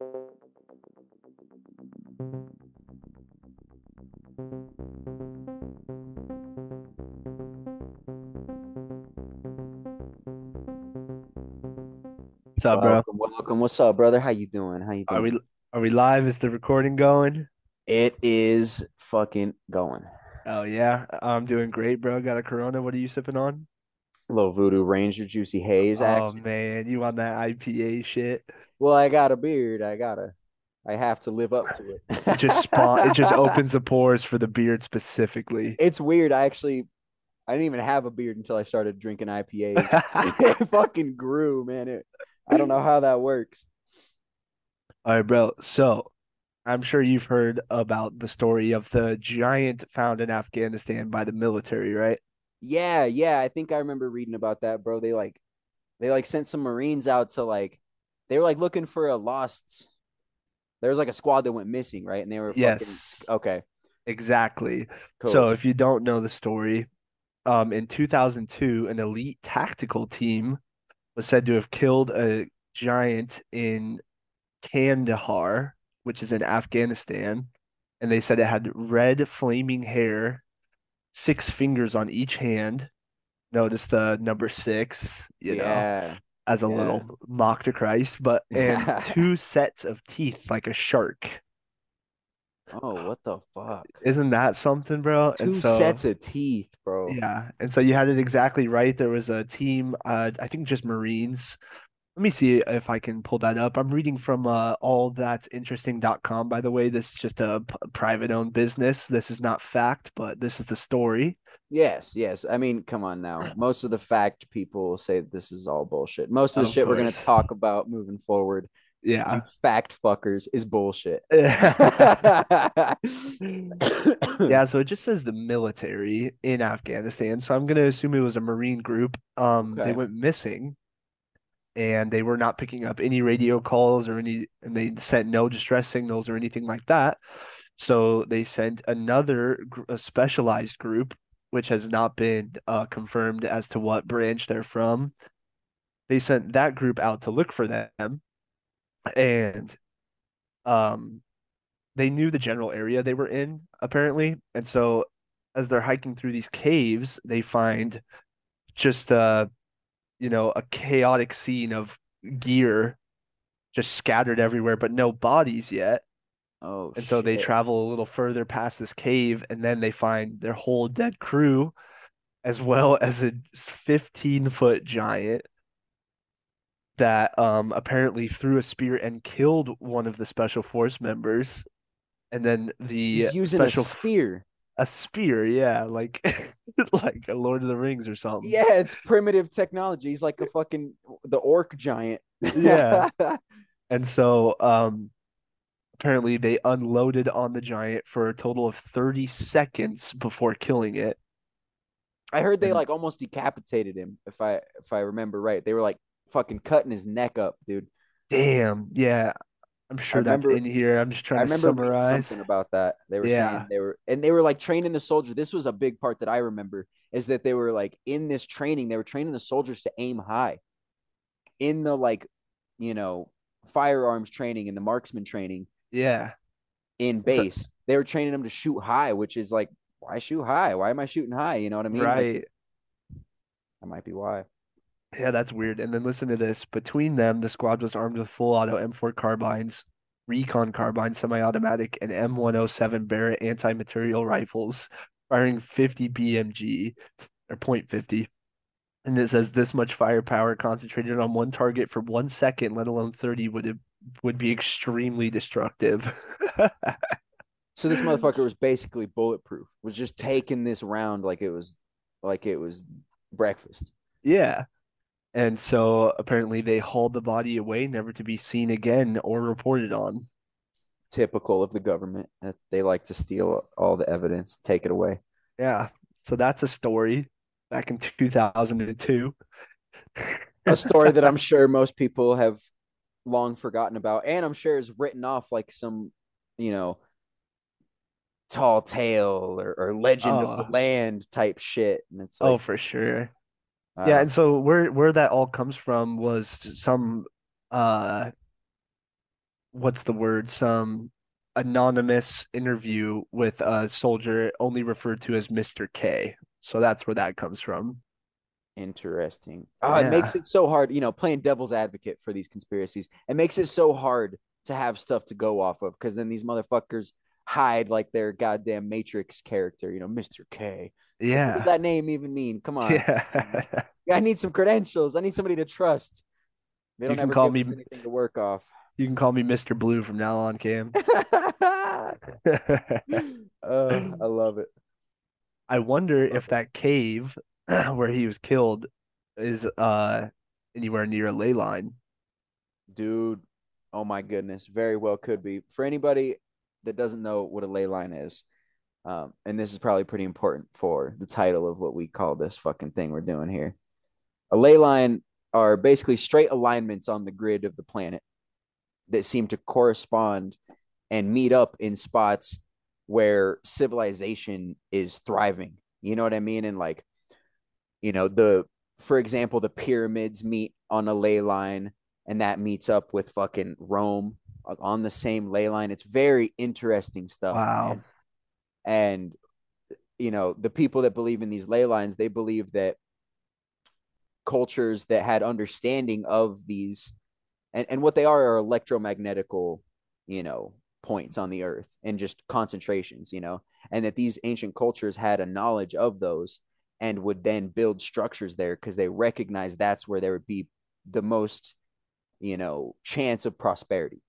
What's up, bro? Welcome, welcome. What's up, brother? How you doing? How you doing? Are we are we live? Is the recording going? It is fucking going. Oh yeah, I'm doing great, bro. Got a Corona. What are you sipping on? little Voodoo Ranger Juicy Haze Oh action. man, you on that IPA shit? Well, I got a beard. I gotta. I have to live up to It it just spawn. It just opens the pores for the beard specifically. It's weird. I actually, I didn't even have a beard until I started drinking IPA. It fucking grew, man. It. I don't know how that works. All right, bro. So I'm sure you've heard about the story of the giant found in Afghanistan by the military, right? Yeah, yeah. I think I remember reading about that, bro. They like, they like sent some Marines out to like, they were like looking for a lost. There was like a squad that went missing, right? And they were fucking Yes, okay, exactly. So if you don't know the story, um, in 2002, an elite tactical team was said to have killed a giant in Kandahar, which is in Afghanistan, and they said it had red flaming hair, six fingers on each hand. Notice the number six, you know, Yeah, as a yeah. little mock to Christ, but and two sets of teeth like a shark. Oh, what the fuck? Isn't that something, bro? Two so sets of teeth, bro. yeah, and so you had it exactly right. There was a team, uh, I think just Marines. Let me see if I can pull that up. I'm reading from uh, allthat'sinteresting.com, by the way. This is just a p- private owned business. This is not fact, but this is the story. Yes, yes. I mean, come on now. Most of the fact people say this is all bullshit. Most of the Of shit we're gonna talk about moving forward, Yeah. fact fuckers, is bullshit. Yeah, so it just says the military in Afghanistan. So I'm gonna assume it was a Marine group. Um, they went missing and they were not picking up any radio calls or any, and they sent no distress signals or anything like that. So they sent another a specialized group, which has not been uh, confirmed as to what branch they're from. They sent that group out to look for them, and um, they knew the general area they were in, apparently. And so as they're hiking through these caves, they find just uh, you know, a chaotic scene of gear just scattered everywhere, but no bodies yet. Oh And so they shit. travel a little further past this cave, and then they find their whole dead crew, as well as a 15 foot giant that um apparently threw a spear and killed one of the special force members. And then the He's using a special f- spear. a spear, yeah, like like a Lord of the Rings or something. Yeah, it's primitive technology. He's like a fucking the orc giant. Yeah. And so um apparently they unloaded on the giant for a total of 30 seconds before killing it. I heard they like almost decapitated him, if I if I remember right. They were like fucking cutting his neck up, dude. damn, yeah, I'm I sure that's remember in here. I'm just I trying to remember reading summarize. something about that. They were saying they were and they were like training the soldier. This was a big part that I remember is that they were like in this training, they were training the soldiers to aim high in the like, you know, firearms training and the marksman training Yeah. in So, base. They were training them to shoot high, which is like, why shoot high? Why am I shooting high? You know what I mean? Like right. that might be why. Yeah, that's weird. And then listen to this. Between them, the squad was armed with full auto M4 carbines, recon carbines, semi-automatic, and M107 Barrett anti-material rifles, firing 50 BMG or point .50. And it says this much firepower concentrated on one target for one second, let alone 30, would have, would be extremely destructive. So this motherfucker was basically bulletproof. Was just taking this round like it was like it was breakfast. Yeah. And so apparently they hauled the body away, never to be seen again or reported on. Typical of the government. That They like to steal all the evidence, take it away. Yeah. So that's a story back in 2002. A story that I'm sure most people have long forgotten about, and I'm sure is written off like some, you know, tall tale or, or legend of the Oh, land type shit. And it's oh, for sure. I Yeah, and so where where that all comes from was some uh what's the word? Some anonymous interview with a soldier only referred to as Mr. K. So that's where that comes from. Interesting. Oh, it makes it so hard, you know, playing devil's advocate for these conspiracies. It makes it so hard to have stuff to go off of because then these motherfuckers hide like their goddamn Matrix character, you know, Mr. K. It's like, what does that name even mean? Come on. Yeah. I need some credentials. I need somebody to trust. They You don't can ever call give me anything to work off. you can call me Mr. Blue from now on, Cam. uh, I love it. I wonder if that cave where he was killed is uh anywhere near a ley line. Dude, oh my goodness, very well could be. For anybody that doesn't know what a ley line is, um, and this is probably pretty important for the title of what we call this fucking thing we're doing here. A ley line are basically straight alignments on the grid of the planet that seem to correspond and meet up in spots where civilization is thriving. You know what I mean? And like, you know, the for example, the pyramids meet on a ley line and that meets up with fucking Rome uh, on the same ley line. It's very interesting stuff, Wow. man. And you know, the people that believe in these ley lines, they believe that cultures that had understanding of these and, and what they are are electromagnetical, you know, points on the earth and just concentrations, you know, and that these ancient cultures had a knowledge of those and would then build structures there because they recognize that's where there would be the most, you know, chance of prosperity.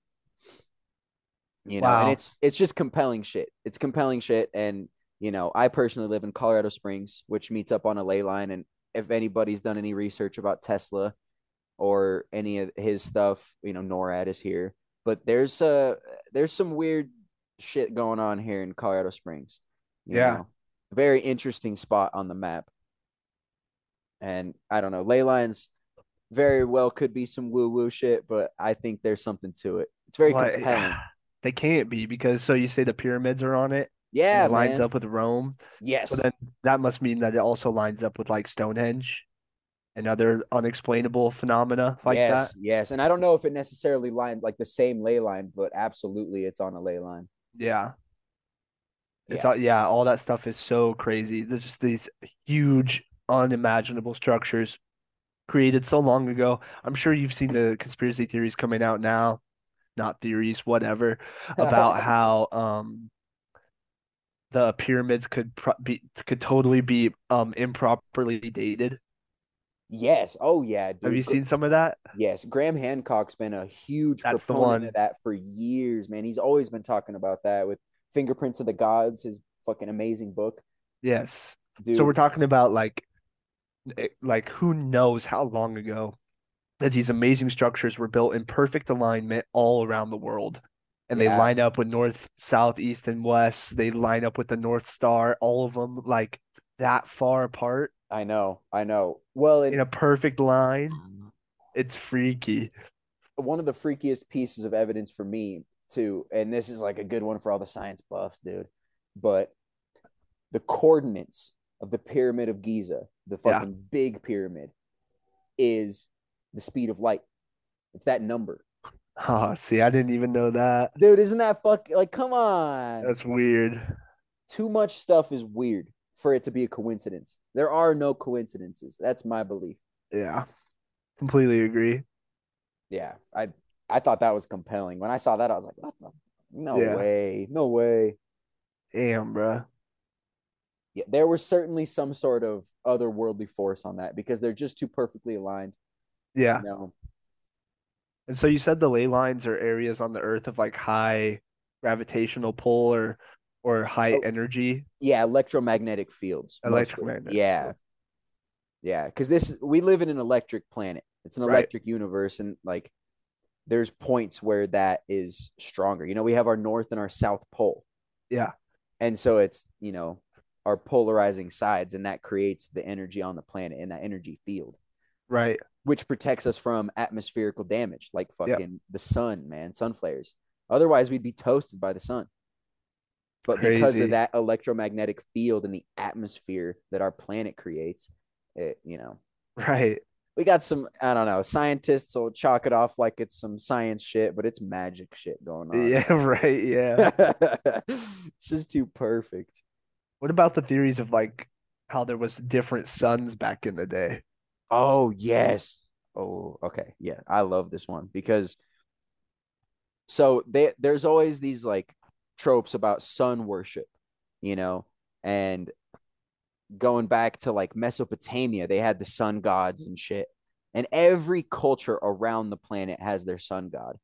You know, and it's it's just compelling shit. It's compelling shit. And, you know, I personally live in Colorado Springs, which meets up on a ley line. And if anybody's done any research about Tesla, or any of his stuff. You know, NORAD is here, but there's uh there's some weird shit going on here in Colorado Springs. You Yeah. know, very interesting spot on the map, and I don't know, ley lines very well could be some woo woo shit, but I think there's something to it. It's very Well, compelling. they can't be because so you say the pyramids are on it Yeah, it lines man. up with Rome. So Yes. then that must mean that it also lines up with like Stonehenge and other unexplainable phenomena like that. Yes, yes. And I don't know if it necessarily lined like the same ley line, but absolutely it's on a ley line. Yeah. It's Yeah. all, yeah, all that stuff is so crazy. There's just these huge, unimaginable structures created so long ago. I'm sure you've seen the conspiracy theories coming out now, not theories, whatever, about how um the pyramids could pro be could totally be um improperly dated. yes. Oh yeah, Have you seen some of that? Yes, Graham Hancock's been a huge That's proponent of that for years, man. He's always been talking about that with Fingerprints of the Gods, his fucking amazing book. Yes. Dude. So we're talking about like eh, like who knows how long ago that these amazing structures were built in perfect alignment all around the world. And they yeah, line up with north, south, east, and west. They line up with the North Star, all of them like that far apart I know. I know. Well, in a perfect line. It's freaky. one of the freakiest pieces of evidence for me, too, and this is like a good one for all the science buffs, dude. But the coordinates of the Pyramid of Giza, the Yeah. fucking big pyramid, is the speed of light. It's that number. Oh, see, I didn't even know that. Dude, isn't that fuck like come on? That's weird. too much stuff is weird for it to be a coincidence. There are no coincidences. That's my belief. Yeah, completely agree. Yeah, I I thought that was compelling. When I saw that, I was like, what the? No Yeah. way, no way. Damn, bro. Yeah, there was certainly some sort of otherworldly force on that because they're just too perfectly aligned. Yeah. You know, And so you said the ley lines are areas on the Earth of like high gravitational pull or or high oh, energy, yeah, electromagnetic fields electromagnetic Yeah, yeah, because this we live in an electric planet. It's an Right. electric universe, and like there's points where that is stronger. You know, we have our north and our south pole. Yeah. And so it's, you know, our polarizing sides, and that creates the energy on the planet and that energy field, Right. which protects us from atmospherical damage, like fucking the sun, man, sun flares. Otherwise, we'd be toasted by the sun. But because of that electromagnetic field and the atmosphere that our planet creates, it, you know, Right. We got some I don't know scientists will chalk it off like it's some science shit, but it's magic shit going on. Yeah, right. Yeah. it's just too perfect. What about the theories of like how there was different suns back in the day? Oh yes. Oh okay. Yeah, I love this one because so they there's always these like tropes about sun worship, you know, and going back to like Mesopotamia, they had the sun gods and shit. And every culture around the planet has their sun god.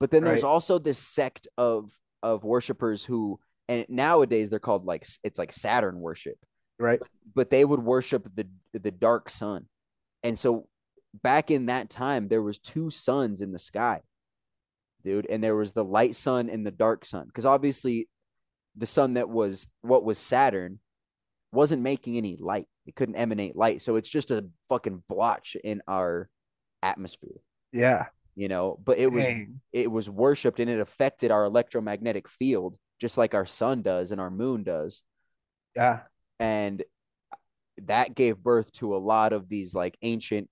But then there's also this sect of of worshipers who and nowadays they're called like it's like Saturn worship, Right. but they would worship the the dark sun. And so back in that time there was two suns in the sky. Dude, and there was the light sun and the dark sun because obviously the sun that was what was Saturn wasn't making any light. It couldn't emanate light. So it's just a fucking blotch in our atmosphere, Yeah. you know. But it was Dang. it was worshipped and it affected our electromagnetic field, just like our sun does and our moon does. Yeah. And that gave birth to a lot of these like ancient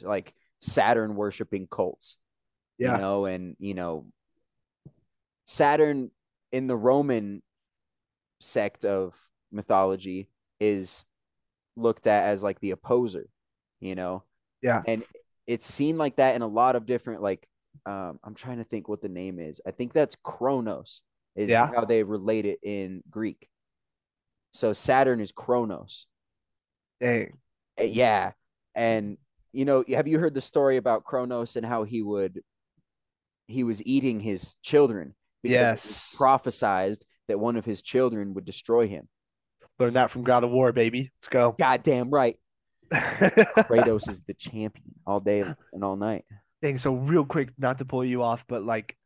like Saturn worshiping cults. Yeah. You know, and you know, Saturn in the Roman sect of mythology is looked at as like the opposer, you know, Yeah. and it's seen like that in a lot of different like um I'm trying to think what the name is. I think that's Kronos is Yeah. how they relate it in Greek. So Saturn is Kronos. Dang. Uh, Yeah. And you know, have you heard the story about Kronos and how he would he was eating his children because it was Yes. prophesized that one of his children would destroy him. Learned that from God of War, baby. Let's go. Goddamn right. Kratos is the champion all day and all night. Dang, so real quick, not to pull you off, but like,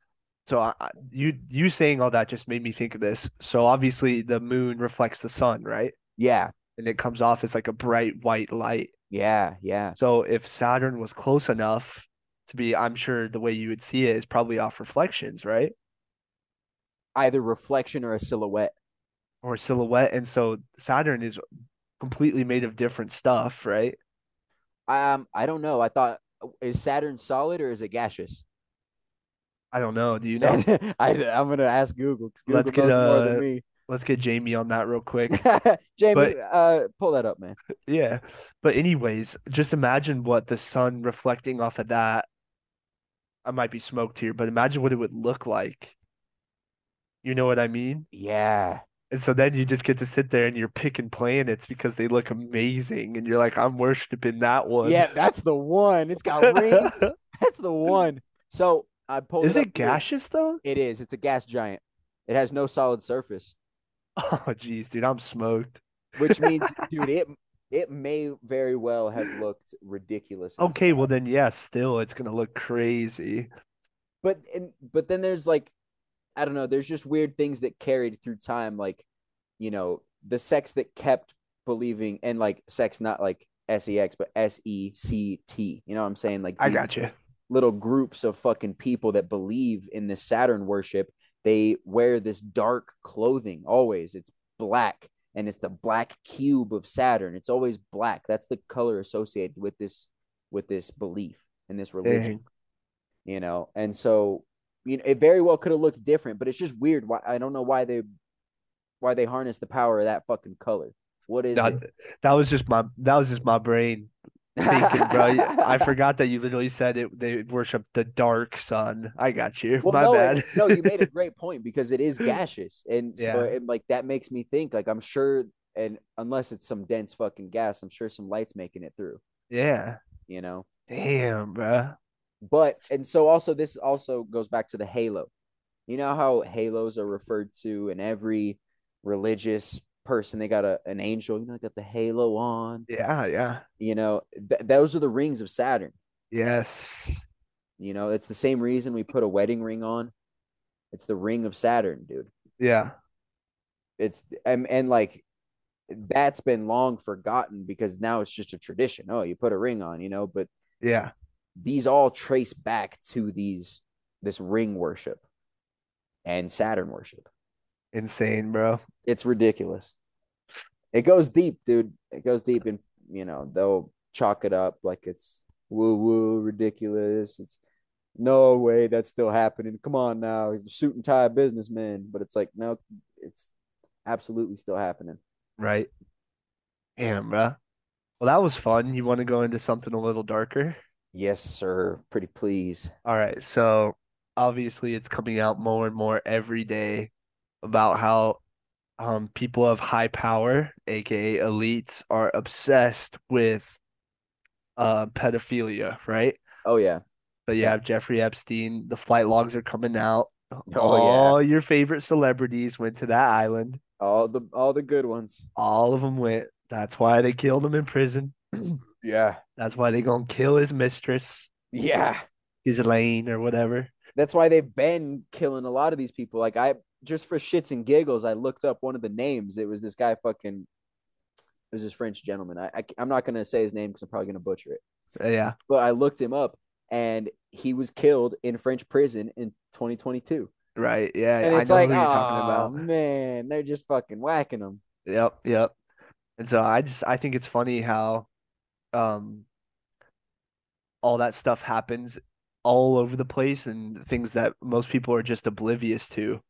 so I- you you saying all that just made me think of this. So obviously the moon reflects the sun, right? Yeah. And it comes off as like a bright white light. Yeah. Yeah. So if Saturn was close enough to be, I'm sure the way you would see it is probably off reflections, right? Either reflection or a silhouette. Or silhouette. And so Saturn is completely made of different stuff, right? Um, I don't know. I thought is Saturn solid or is it gaseous? I don't know. Do you know? I, I'm gonna ask Google. 'cause Let's Google get, knows more uh, than me. Let's get Jamie on that real quick. Jamie, but- uh, pull that up, man. Yeah. But anyways, just imagine what the sun reflecting off of that. I might be smoked here, but imagine what it would look like. You know what I mean? Yeah. And so then you just get to sit there and you're picking planets because they look amazing, and you're like, I'm worshiping that one. Yeah, that's the one. It's got rings. That's the one. So I pulled Is it it up here. gaseous though? It is. It's a gas giant. It has no solid surface, Oh, geez, dude, I'm smoked. which means, dude, it it may very well have looked ridiculous. Okay, well then, yes, still it's gonna look crazy. but and but then there's like, I don't know. There's just weird things that carried through time, like, you know, the sex that kept believing and like sex, not like S E X, but S E C T. You know what I'm saying? Like I got you. little groups of fucking people that believe in this Saturn worship. They wear this dark clothing always. It's black and it's the black cube of Saturn. It's always black. That's the color associated with this with this belief and this religion, Dang. you know. And so, you know, it very well could have looked different, but it's just weird why I don't know why they why they harness the power of that fucking color. What is That, it? that was just my that was just my brain thinking, bro. I forgot that you literally said it. They worship the dark sun. I got you. Well, My no, bad. it- no, you made a great point because it is gaseous, and so Yeah. it, like that makes me think like I'm sure, and unless it's some dense fucking gas, I'm sure some lights making it through. Yeah. You know, Damn, bro. But and so also this also goes back to the halo. You know how halos are referred to in every religious person. They got a an angel. You know, got the halo on. Yeah, yeah. You know, th- those are the rings of Saturn. Yes. You know, it's the same reason we put a wedding ring on. It's the ring of Saturn, dude. Yeah. it's and, and like that's been long forgotten because now it's just a tradition. Oh, you put a ring on, you know, but Yeah. These all trace back to these this ring worship and Saturn worship. Insane, bro. It's ridiculous. It goes deep, dude. It goes deep and you know, they'll chalk it up like it's woo woo, ridiculous. It's no way that's still happening. Come on now, suit and tie businessman. But it's like, no, it's absolutely still happening. right? Damn, bro. Well, that was fun. You want to go into something a little darker? Yes, sir. Pretty please. All right. So obviously it's coming out more and more every day about how um people of high power, aka elites, are obsessed with uh pedophilia, right? Oh yeah. So you have Jeffrey Epstein, the flight logs are coming out. Oh yeah. All your favorite celebrities went to that island. All the all the good ones. All of them went. That's why they killed him in prison. Yeah. That's why they gonna kill his mistress, Yeah. Ghislaine or whatever. That's why they've been killing a lot of these people. Like I just for shits and giggles, I looked up one of the names. It was this guy fucking it was this French gentleman. I, I I'm not gonna say his name because I'm probably gonna butcher it. Uh, Yeah, But I looked him up and he was killed in French prison in 2022. right. Yeah, And I it's know like, oh talking about. man, they're just fucking whacking them. Yep, yep. And so I just I think it's funny how um all that stuff happens all over the place and things that most people are just oblivious to.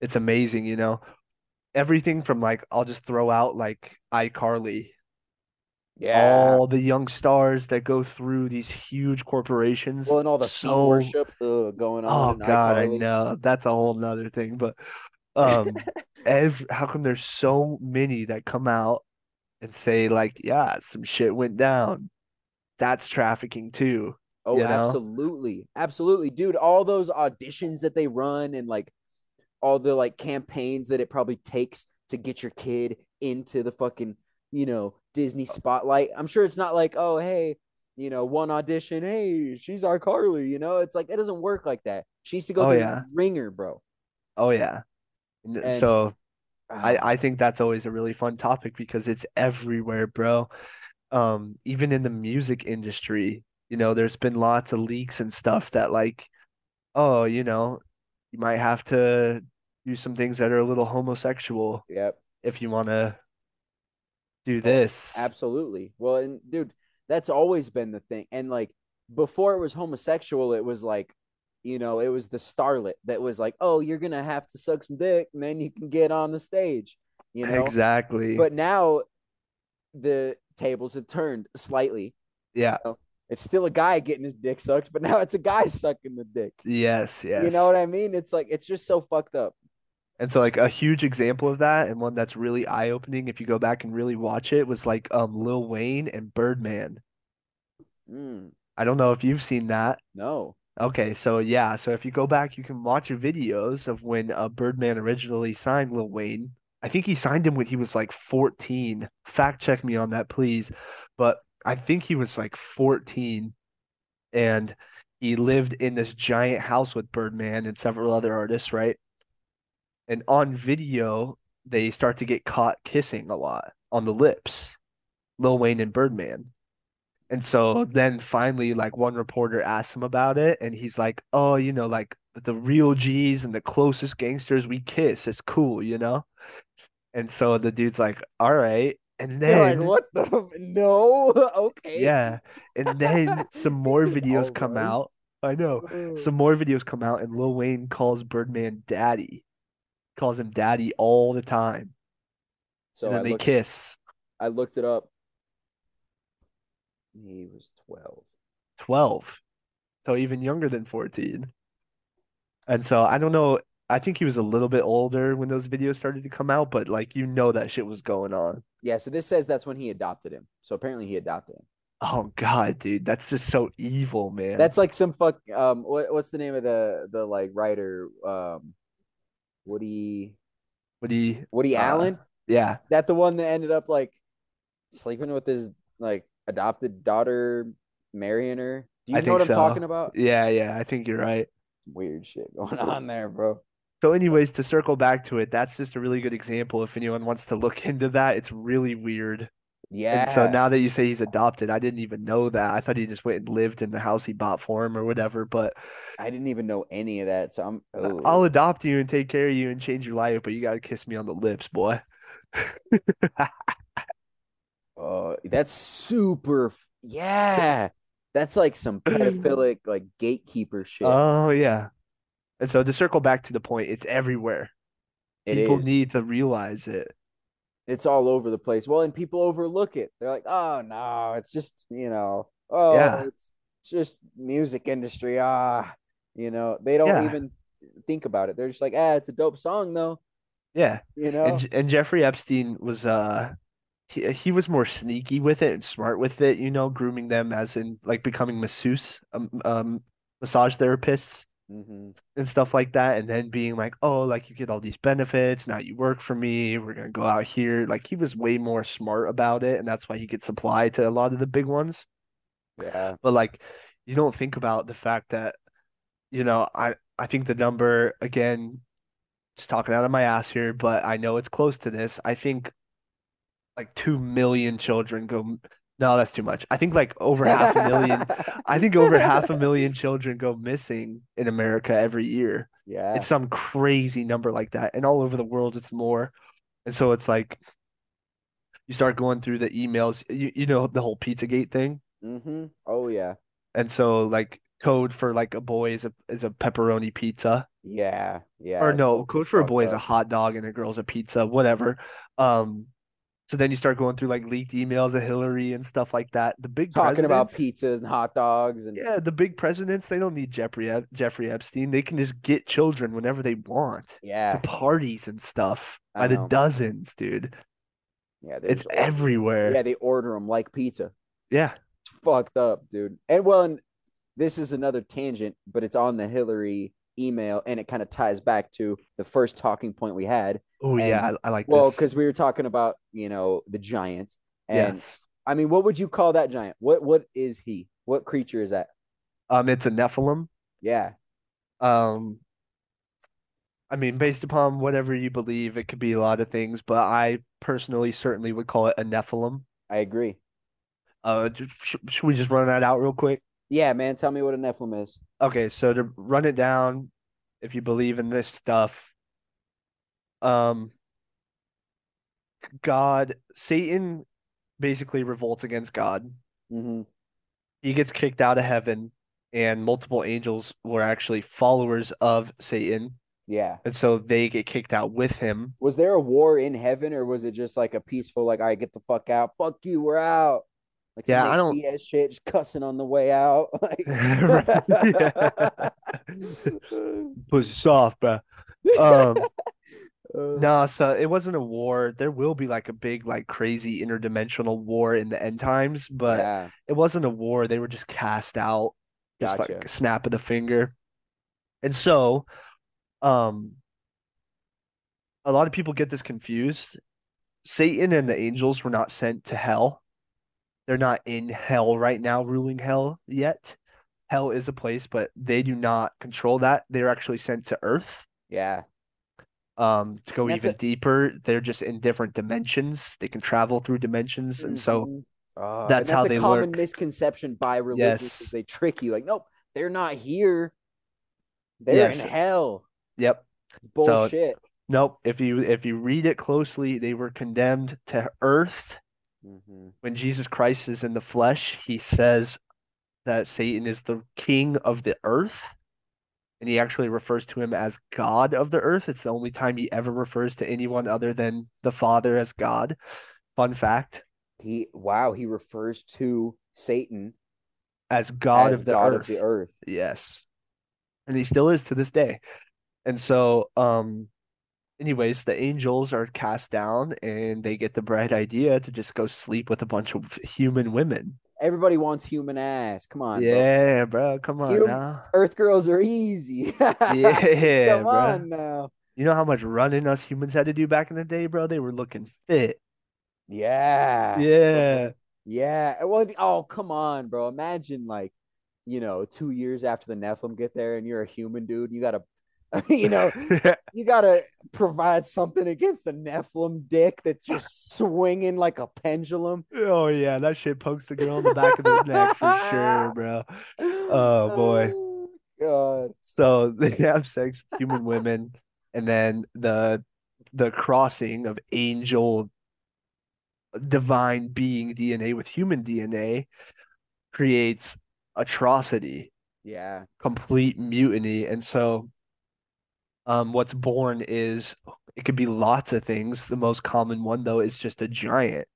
It's amazing, you know. Everything from like I'll just throw out like iCarly, Yeah. all the young stars that go through these huge corporations. Well, and all the So, worship going on oh God, I know. That's a whole nother thing, but um ev how come there's so many that come out and say like, yeah, some shit went down. That's trafficking too, Oh, you know? absolutely. Absolutely. Dude, all those auditions that they run and like all the like campaigns that it probably takes to get your kid into the fucking, you know, Disney spotlight. I'm sure it's not like, oh, hey, you know, one audition, hey, she's our Carly, you know? It's like it doesn't work like that. She needs to go Oh through yeah. the ringer, bro. Oh yeah. And So I ah, I think that's always a really fun topic because it's everywhere, bro. Um, even in the music industry, you know, there's been lots of leaks and stuff that like, oh, you know, you might have to do some things that are a little homosexual yep. if you want to do Oh, this. absolutely. Well, and dude, that's always been the thing. And like before it was homosexual, it was like, you know, it was the starlet that was like, oh, you're gonna have to suck some dick, and then you can get on the stage, you know. Exactly. But now the tables have turned slightly. Yeah. You know? It's still a guy getting his dick sucked, but now it's a guy sucking the dick. Yes, yes. You know what I mean? It's like it's just so fucked up. And so like a huge example of that and one that's really eye-opening if you go back and really watch it was like um Lil Wayne and Birdman. Mm, I don't know if you've seen that. no. Okay, so yeah, so if you go back, you can watch your videos of when uh, Birdman originally signed Lil Wayne. I think he signed him when he was like 14. Fact check me on that, please. But I think he was like 14 and he lived in this giant house with Birdman and several other artists, right? And on video, they start to get caught kissing a lot on the lips, Lil Wayne and Birdman. And so then finally, like one reporter asked him about it, and he's like, "Oh, you know, like the real G's and the closest gangsters, we kiss. It's cool, you know?" And so the dude's like, "All right." And You're like, then, what the no? Okay. yeah, and then some more videos come right. out. I know. Some more videos come out, and Lil Wayne calls Birdman daddy, calls him daddy all the time. And So I they looked kiss I looked it up. He was 12. 12. So even younger than 14. And so I don't know. I think he was a little bit older when those videos started to come out, but like you know that shit was going on. Yeah, so this says that's when he adopted him. So apparently he adopted him. Oh God, dude, that's just so evil, man. That's like some fuck um what, what's the name of the the like writer um Woody What he Woody uh Allen? yeah, That the one that ended up like sleeping with his like adopted daughter marrying her? Do I you know what I'm talking about? Yeah, yeah, I think you're right. Weird shit going on there, bro. So anyways, to circle back to it, that's just a really good example. If anyone wants to look into that, it's really weird. And so now that you say he's adopted, I didn't even know that. I thought he just went and lived in the house he bought for him or whatever, but I didn't even know any of that. So I'm oh. I'll oh adopt you and take care of you and change your life, but you gotta kiss me on the lips, boy. Oh, that's super. Yeah. That's like some pedophilic, like gatekeeper shit. Oh yeah. And so to circle back to the point, it's everywhere. It People is. need to realize it. It's all over the place. Well, and people overlook it. They're like, oh no, it's just, you know, oh, Yeah. it's, just music industry. Ah, you know, they don't Yeah. even think about it. They're just like, ah, it's a dope song though, Yeah. you know? J- and Jeffrey Epstein was uh he, he was more sneaky with it and smart with it, you know, grooming them as in like becoming masseuse, um, um massage therapists hmm and stuff like that, and then being like, oh, like you get all these benefits, now you work for me, we're gonna go out here. Like he was way more smart about it, and that's why he gets applied to a lot of the big ones. Yeah. But like you don't think about the fact that, you know, I I think the number again, just talking out of my ass here, but I know it's close to this. I think like two million children go. No, that's too much. I think like over half a million. I think over half a million children go missing in America every year. Yeah. It's some crazy number like that. And all over the world, it's more. And so it's like you start going through the emails, you, you know, the whole Pizzagate thing. Mm-hmm. Oh yeah. And so like code for like a boy is a is a pepperoni pizza. Yeah. Yeah. Or no, code for a boy is a hot dog and a girl's a pizza, whatever. Um, so then you start going through like leaked emails of Hillary and stuff like that. The big Talking about pizzas and hot dogs and yeah, the big presidents, they don't need Jeffrey Ep- Jeffrey Epstein. They can just get children whenever they want yeah, parties and stuff I by the know. dozens, dude. Yeah, It's order. Yeah, they order them like pizza. Yeah. It's fucked up, dude. And well, and this is another tangent, but it's on the Hillary email, and it kind of ties back to the first talking point we had. Oh yeah, I, I like well, because we were talking about you know the giant, and Yes. I mean, what would you call that giant? What what is he? What creature is that? Um, it's a Nephilim. Yeah, Um, I mean, based upon whatever you believe, it could be a lot of things, but I personally certainly would call it a Nephilim. I agree. Uh, should we just run that out real quick? Yeah, man. Tell me what a Nephilim is. Okay, so to run it down, if you believe in this stuff, um, God, Satan basically revolts against God. hmm He gets kicked out of heaven, and multiple angels were actually followers of Satan, Yeah. and so they get kicked out with him. Was there a war in heaven, or was it just like a peaceful, like, all right, get the fuck out, fuck you, we're out, like Yeah, I don't. Diaz shit, just cussing on the way out, like. Yeah. Soft, bro. Um, Uh, no, so it wasn't a war. There will be like a big, like crazy interdimensional war in the end times, but yeah, it wasn't a war. They were just cast out, just gotcha. like a snap of the finger. And so, um, a lot of people get this confused. Satan and the angels were not sent to hell. They're not in hell right now, ruling hell yet. Hell is a place, but they do not control that. They're actually sent to Earth. Yeah, Um, to go that's even a- deeper, they're just in different dimensions. They can travel through dimensions, and so. Uh, and that's how a they common lurk. misconception by religion is they trick you, like, nope, they're not here, they're Yes. in hell. Yep. Bullshit. Nope. If you if you read it closely, they were condemned to earth. Mhm. When Jesus Christ is in the flesh, he says that Satan is the king of the earth, and he actually refers to him as God of the earth. It's the only time he ever refers to anyone other than the Father as God. Fun fact, He wow, he refers to Satan as God as of the God earth. of the earth. Yes. And he still is to this day. And so, um, anyways, the angels are cast down and they get the bright idea to just go sleep with a bunch of human women. Everybody wants human ass. Come on. Yeah, bro, come on Hum- now. Earth girls are easy. Yeah, Come bro. on now. You know how much running us humans had to do back in the day, bro? They were looking fit. Yeah. Yeah. Yeah. Well, oh, come on, bro. Imagine like, you know, two years after the Nephilim get there and you're a human dude. You gotta, you know, you gotta provide something against the Nephilim dick that's just swinging like a pendulum. Oh yeah, that shit pokes the girl in the back of the neck for sure, bro. Oh, oh boy. Oh, God. So they have sex with human women, and then the the crossing of angel divine being DNA with human DNA creates atrocity, Yeah. complete mutiny. And so um what's born is it could be lots of things. The most common one though is just a giant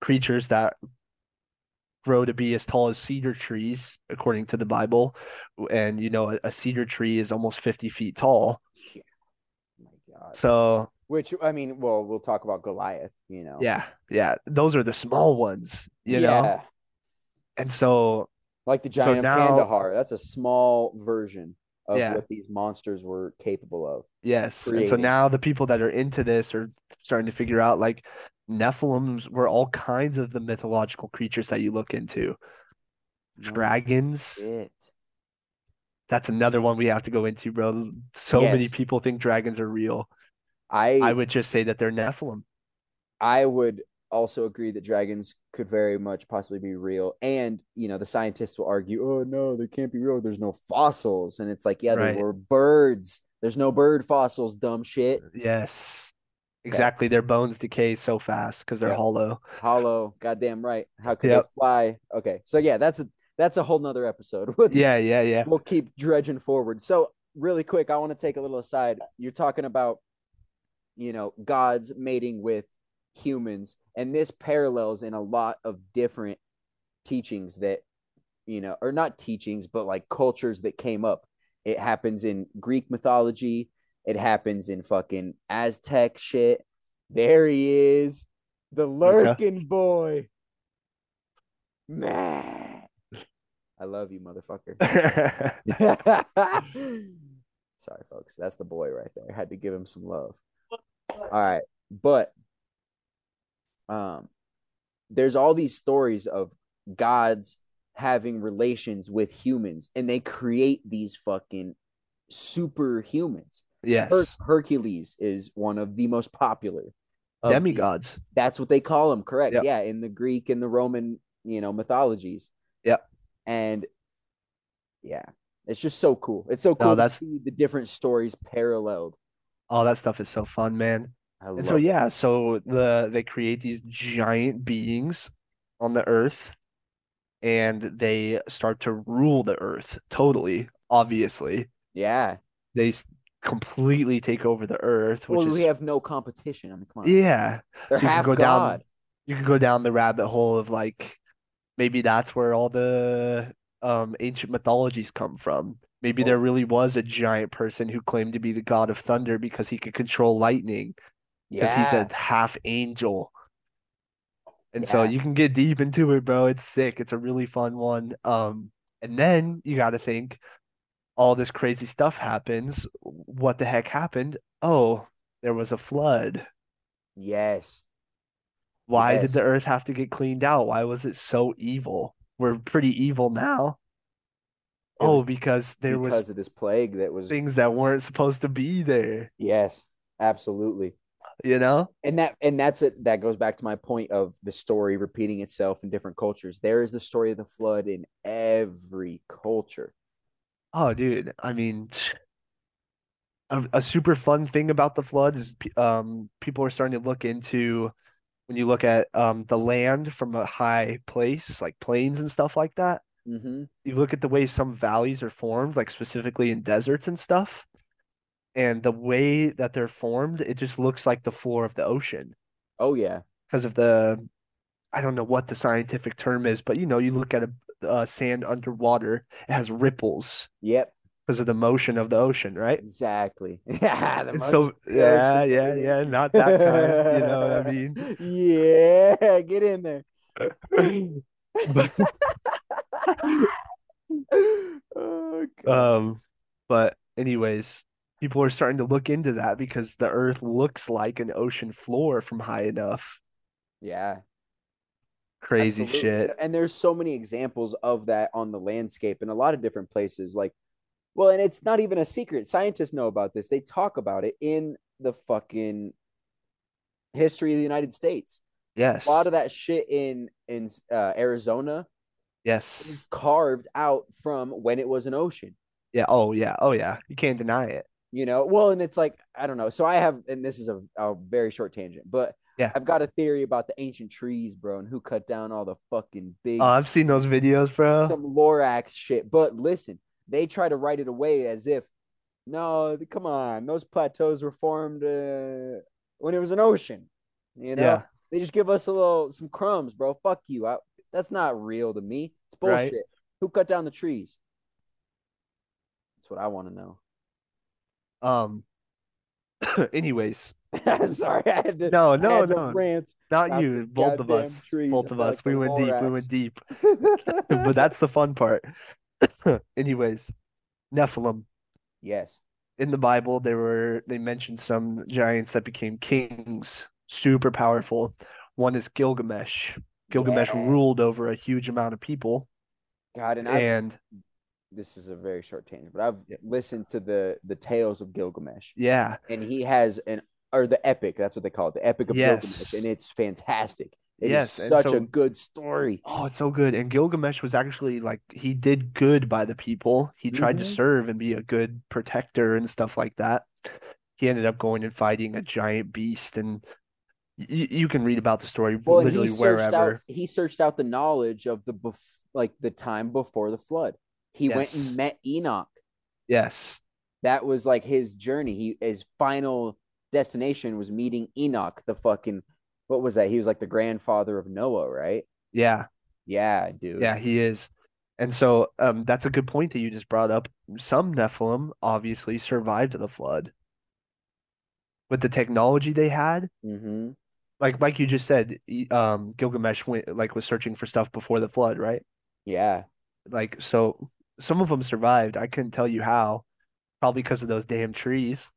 creatures that grow to be as tall as cedar trees, according to the Bible. And you know, a, a cedar tree is almost 50 feet tall. Yeah. My God. So Which I mean, well, we'll talk about Goliath, you know. yeah, yeah, those are the small ones, you know? Yeah. And so Like the giant of now- Kandahar. That's a small version of Yeah. what these monsters were capable of. Yes. And so now the people that are into this are starting to figure out like Nephilims were all kinds of the mythological creatures that you look into. Oh, dragons. shit. That's another one we have to go into, bro. So many people think dragons are real. I I would just say that they're Nephilim. I would also agree that dragons could very much possibly be real. And, you know, the scientists will argue, oh, no, they can't be real. There's no fossils. And it's like, yeah, Right. they were birds. There's no bird fossils, dumb shit. Uh, yes. Exactly. Their bones decay so fast because they're Yep. hollow. Hollow, goddamn right. How could Yep. they fly? Okay. So, yeah, that's a that's a whole nother episode. Yeah, yeah, yeah. We'll keep dredging forward. So, really quick, I want to take a little aside. You're talking about, you know, gods mating with humans, and this parallels in a lot of different teachings that, you know, or not teachings, but like cultures that came up. It happens in Greek mythology. It happens in fucking Aztec shit. There he is, the lurking boy. Man, I love you, motherfucker. Sorry, folks. That's the boy right there. I Had to give him some love. All right. But um there's all these stories of gods having relations with humans and they create these fucking superhumans. Yes. Her- Hercules is one of the most popular of the- Demigods. that's what they call them, correct? Yep. Yeah, in the Greek and the Roman, you know, mythologies. Yep. And yeah, it's just so cool. It's so cool to that's- see the different stories paralleled. All that stuff is so fun, man. And so yeah, so the they create these giant beings on the earth and they start to rule the earth totally, obviously. Yeah. They completely take over the earth, which Well, is we have no competition. I mean, come on. yeah. They're so you can half go down- You could go down the rabbit hole of like maybe that's where all the um ancient mythologies come from. Maybe there Oh. really was a giant person who claimed to be the god of thunder because he could control lightning. Because he's Yeah. a half angel. And so you can get deep into it, bro. It's sick. It's a really fun one. Um, and then you got to think all this crazy stuff happens. What the heck happened? Oh, there was a flood. Yes. Why did the earth have to get cleaned out? Why was it so evil? We're pretty evil now. It Oh, because there was because of this plague that was things that weren't supposed to be there, yes, absolutely. You know? and that and that's it that goes back to my point of the story repeating itself in different cultures there is the story of the flood in every culture Oh, dude. I mean, a, a super fun thing about the flood is um people are starting to look into when you look at um the land from a high place, like plains and stuff like that. mm-hmm. You look at the way some valleys are formed, like specifically in deserts and stuff, and the way that they're formed, it just looks like the floor of the ocean. Oh yeah. Because of the I don't know what the scientific term is, but you know, you look at a uh, sand underwater, it has ripples. Yep. Because of the motion of the ocean, right? exactly. Yeah the And motion so of yeah, yeah, yeah, not that kind, you know what I mean? yeah get in there. But oh, God. um, but anyways, people are starting to look into that because the earth looks like an ocean floor from high enough. yeah Crazy Absolutely. shit. And there's so many examples of that on the landscape in a lot of different places. Like, well, and it's not even a secret. Scientists know about this. They talk about it in the fucking history of the United States. Yes. A lot of that shit in in uh, Arizona Yes. is carved out from when it was an ocean. Yeah. Oh, yeah. Oh, yeah. You can't deny it. You know, well, and it's like I don't know. So I have, and this is a, a very short tangent, but Yeah. I've got a theory about the ancient trees, bro, and who cut down all the fucking big Oh, I've seen those videos, bro. some Lorax shit. But listen, they try to write it away as if, no, come on, those plateaus were formed uh, when it was an ocean. You know, Yeah. they just give us a little some crumbs, bro. Fuck you. I, that's not real to me. It's Right. bullshit. Who cut down the trees? That's what I want to know. Um. Anyways, Sorry, I had to. no, no, no, rant. not you. Both of us. trees. Both of us. like We the went deep. We went deep. But that's the fun part. Anyways, Nephilim. yes. in the Bible, they were they mentioned some giants that became kings, super powerful. One is Gilgamesh. Gilgamesh Yes. ruled over a huge amount of people, God, and I. and This is a very short tangent, but I've Yeah. listened to the the tales of Gilgamesh. yeah, and he has an or the epic that's what they call it the epic of Yes. gilgamesh and it's fantastic It Yes, such so- a good story oh, it's so good. And Gilgamesh was actually like he did good by the people. He tried to Mhm. serve and be a good protector and stuff like that. He ended up going and fighting a giant beast, and you you can read about the story well he literally searched wherever. out he searched out the knowledge of the bef- like the time before the flood he went and met enoch Yes, that was like his journey he his final destination was meeting enoch the fucking what was that he was like the grandfather of noah right yeah. yeah dude Yeah, he is. And so um that's a good point that you just brought up. Some Nephilim obviously survived the flood. With the technology they had, mm-hmm. like like you just said, um Gilgamesh went like was searching for stuff before the flood, right? yeah Like so some of them survived. I couldn't tell you how. Probably because of those damn trees.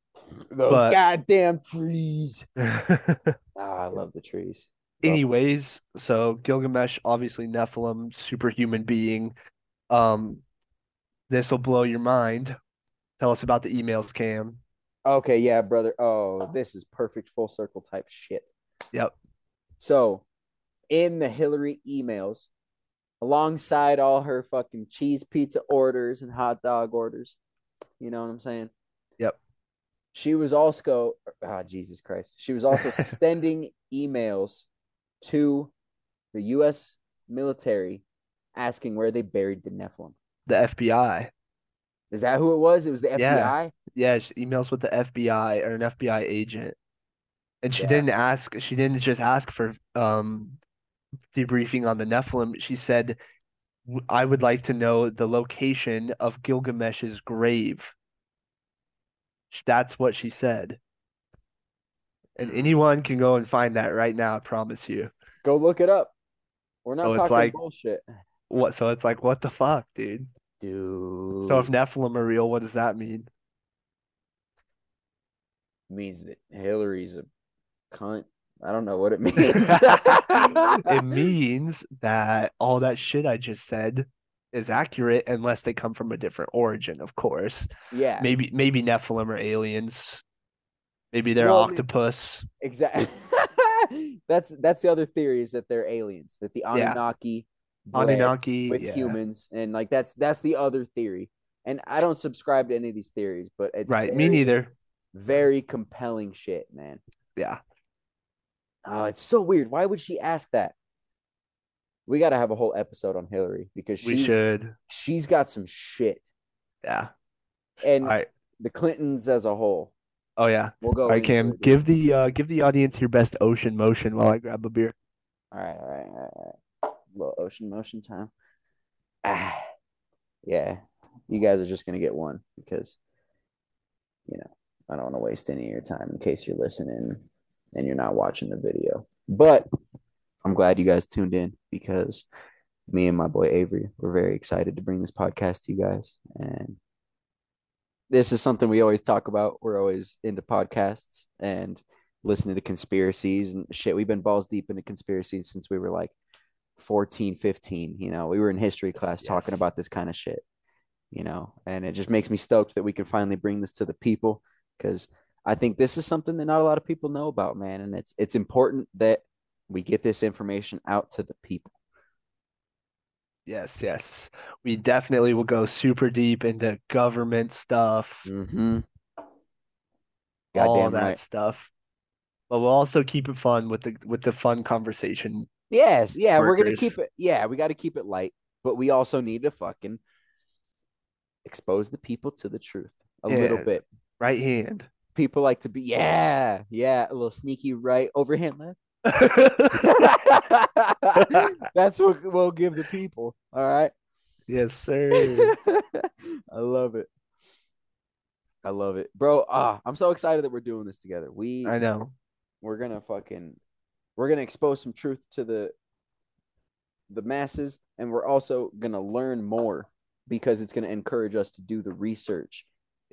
those But- goddamn trees Ah, I love the trees. Love- Anyways, so Gilgamesh, obviously Nephilim, superhuman being. Um, this will blow your mind. Tell us about the emails, Cam. Okay, yeah, brother. Oh, this is perfect full circle type shit. Yep. So, in the Hillary emails, alongside all her fucking cheese pizza orders and hot dog orders, you know what I'm saying? Yep. She was also, ah, Jesus Christ. She was also sending emails to the U.S. military asking where they buried the Nephilim. The FBI. Is that who it was? It was the FBI? Yeah. Yeah, she emails with the FBI or an FBI agent. And she Yeah. didn't ask, she didn't just ask for um debriefing on the Nephilim. She said, I would like to know the location of Gilgamesh's grave. That's what she said. And hmm. anyone can go and find that right now, I promise you. Go look it up. We're not So it's talking like- bullshit. What, so it's like, what the fuck, dude? Dude. So if Nephilim are real, what does that mean? means that Hillary's a cunt. I don't know what it means. It means that all that shit I just said is accurate unless they come from a different origin, of course. yeah, Maybe maybe Nephilim are aliens. Maybe they're Well, octopus. exactly. that's that's the other theory is that they're aliens, that the Anunnaki bred Anunnaki. with yeah. humans, and like that's that's the other theory. And I don't subscribe to any of these theories, but it's Right. Me neither. Very compelling shit, man. Yeah. Oh, it's so weird. Why would she ask that? We got to have a whole episode on Hillary because she's should. she's got some shit, Yeah. and right. the Clintons as a whole. Oh yeah. We'll go. All right, into Cam, give the uh give the audience your best ocean motion while I grab a beer. All right, all right, all right, all right. Little ocean motion time. Ah, yeah. You guys are just gonna get one because, you know, I don't want to waste any of your time in case you're listening and you're not watching the video. But I'm glad you guys tuned in because me and my boy Avery were very excited to bring this podcast to you guys. And this is something we always talk about. We're always into podcasts and listening to conspiracies and shit. We've been balls deep into conspiracies since we were like 14, 15. You know, we were in history class Yes, talking about this kind of shit, you know, and it just makes me stoked that we can finally bring this to the people because I think this is something that not a lot of people know about, man. And it's it's important that we get this information out to the people. Yes, yes. We definitely will go super deep into government stuff, Mm-hmm. all that right. stuff. but we'll also keep it fun with the with the fun conversation. Yes, yeah, we're gonna keep it. Yeah, we got to keep it light, but we also need to fucking expose the people to the truth a little bit. Right hand. People like to be, yeah, yeah, a little sneaky right overhand left. That's what we'll give the people. All right. yes, sir. I love it. I love it, bro. Ah, I'm so excited that we're doing this together. We I know. we're gonna fucking we're gonna expose some truth to the the masses, and we're also gonna learn more because it's gonna encourage us to do the research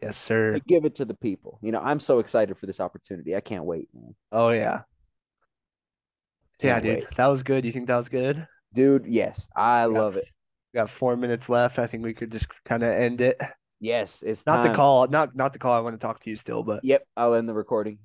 Yes, sir. give it to the people. You know, I'm so excited for this opportunity. I can't wait, man. Oh yeah. Yeah, Can't dude. wait. That was good. You think that was good? Dude, yes, I Yeah. love it. We got four minutes left. I think we could just kind of end it. Yes, it's Not the call, not not the call. I want to talk to you still, but Yep, I'll end the recording.